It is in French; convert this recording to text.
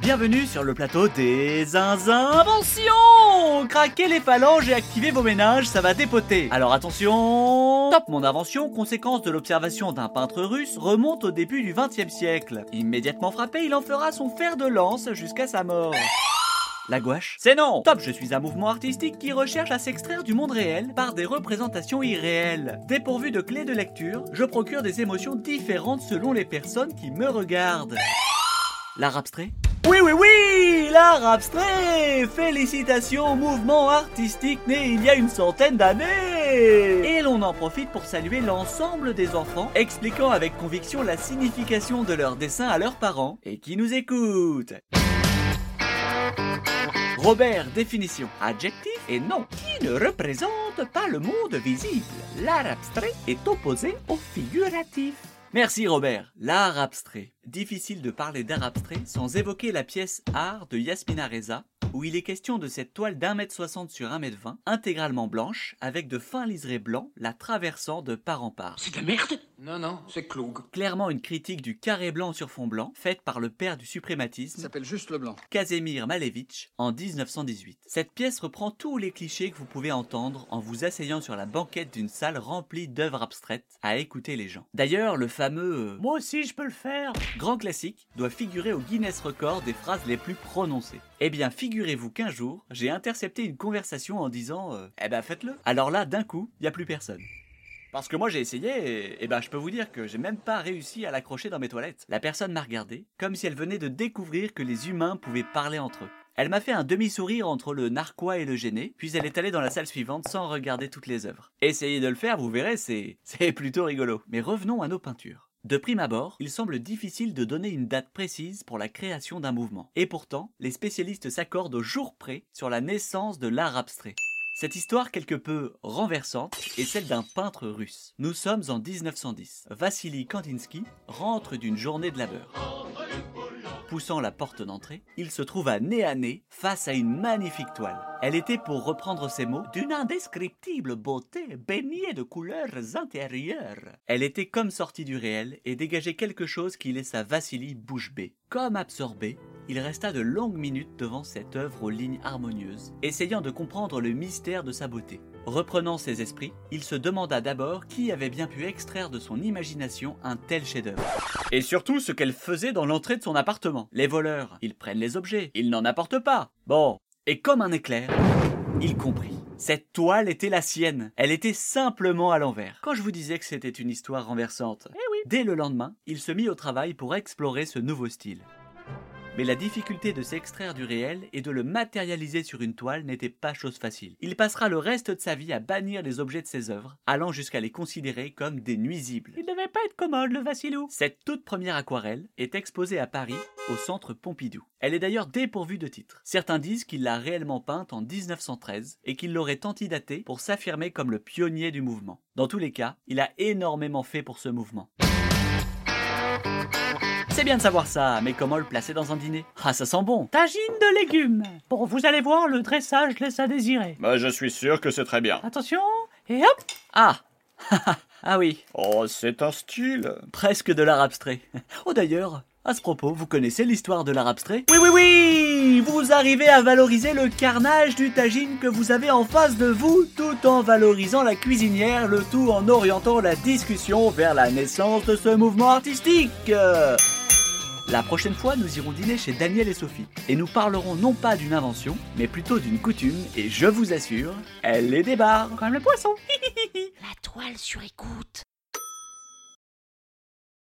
Bienvenue sur le plateau des inventions Craquez les phalanges et activez vos ménages, ça va dépoter. Alors attention Top Mon invention, conséquence de l'observation d'un peintre russe, remonte au début du XXe siècle. Immédiatement frappé, il en fera son fer de lance jusqu'à sa mort. La gouache? C'est non Top, je suis un mouvement artistique qui recherche à s'extraire du monde réel par des représentations irréelles. Dépourvu de clés de lecture, je procure des émotions différentes selon les personnes qui me regardent. L'art abstrait? Oui, oui, oui L'art abstrait Félicitations au mouvement artistique né il y a une centaine d'années Et l'on en profite pour saluer l'ensemble des enfants, expliquant avec conviction la signification de leurs dessins à leurs parents, et qui nous écoutent Robert, définition. Adjectif et nom. Qui ne représente pas le monde visible. L'art abstrait est opposé au figuratif. Merci Robert. L'art abstrait. Difficile de parler d'art abstrait sans évoquer la pièce Art de Yasmina Reza, où il est question de cette toile d'un mètre soixante sur un mètre vingt, intégralement blanche, avec de fins liserés blancs la traversant de part en part. C'est de la merde Non, non, c'est Klug. Clairement une critique du carré blanc sur fond blanc, faite par le père du suprématisme, s'appelle juste le blanc. Casimir Malevich, en 1918. Cette pièce reprend tous les clichés que vous pouvez entendre en vous asseyant sur la banquette d'une salle remplie d'œuvres abstraites à écouter les gens. D'ailleurs, le fameux euh, Moi aussi je peux le faire grand classique doit figurer au Guinness Record des phrases les plus prononcées. Eh bien, figurez-vous qu'un jour, j'ai intercepté une conversation en disant euh, Eh ben faites-le. Alors là, d'un coup, il y a plus personne. Parce que moi j'ai essayé et, et ben je peux vous dire que j'ai même pas réussi à l'accrocher dans mes toilettes. La personne m'a regardé comme si elle venait de découvrir que les humains pouvaient parler entre eux. Elle m'a fait un demi-sourire entre le narquois et le gêné, puis elle est allée dans la salle suivante sans regarder toutes les œuvres. Essayez de le faire, vous verrez, c'est c'est plutôt rigolo. Mais revenons à nos peintures. De prime abord, il semble difficile de donner une date précise pour la création d'un mouvement. Et pourtant, les spécialistes s'accordent au jour près sur la naissance de l'art abstrait. Cette histoire quelque peu renversante est celle d'un peintre russe. Nous sommes en 1910. Vassili Kandinsky rentre d'une journée de labeur. Poussant la porte d'entrée, il se trouva nez à nez face à une magnifique toile. Elle était, pour reprendre ses mots, d'une indescriptible beauté, baignée de couleurs intérieures. Elle était comme sortie du réel et dégageait quelque chose qui laissa Vassili bouche bée. Comme absorbé, il resta de longues minutes devant cette œuvre aux lignes harmonieuses, essayant de comprendre le mystère de sa beauté. Reprenant ses esprits, il se demanda d'abord qui avait bien pu extraire de son imagination un tel chef-d'œuvre. Et surtout ce qu'elle faisait dans l'entrée de son appartement. Les voleurs, ils prennent les objets, ils n'en apportent pas. Bon, et comme un éclair, il comprit. Cette toile était la sienne. Elle était simplement à l'envers. Quand je vous disais que c'était une histoire renversante, eh oui. Dès le lendemain, il se mit au travail pour explorer ce nouveau style. Mais la difficulté de s'extraire du réel et de le matérialiser sur une toile n'était pas chose facile. Il passera le reste de sa vie à bannir les objets de ses œuvres, allant jusqu'à les considérer comme des nuisibles. Il devait pas être commode, le Vassilou. Cette toute première aquarelle est exposée à Paris, au centre Pompidou. Elle est d'ailleurs dépourvue de titre. Certains disent qu'il l'a réellement peinte en 1913 et qu'il l'aurait antidatée pour s'affirmer comme le pionnier du mouvement. Dans tous les cas, il a énormément fait pour ce mouvement. C'est bien de savoir ça, mais comment le placer dans un dîner? Ah, ça sent bon Tagine de légumes. Bon, vous allez voir, le dressage laisse à désirer. Bah, je suis sûr que c'est très bien. Attention, et hop Ah Ah oui, Oh, c'est un style. presque de l'art abstrait. Oh d'ailleurs, à ce propos, vous connaissez l'histoire de l'art abstrait? Oui, oui, oui Vous arrivez à valoriser le carnage du tagine que vous avez en face de vous, tout en valorisant la cuisinière, le tout en orientant la discussion vers la naissance de ce mouvement artistique Euh, La prochaine fois, nous irons dîner chez Daniel et Sophie, et nous parlerons non pas d'une invention, mais plutôt d'une coutume, et je vous assure, elle les débarre Comme le poisson. La toile sur écoute.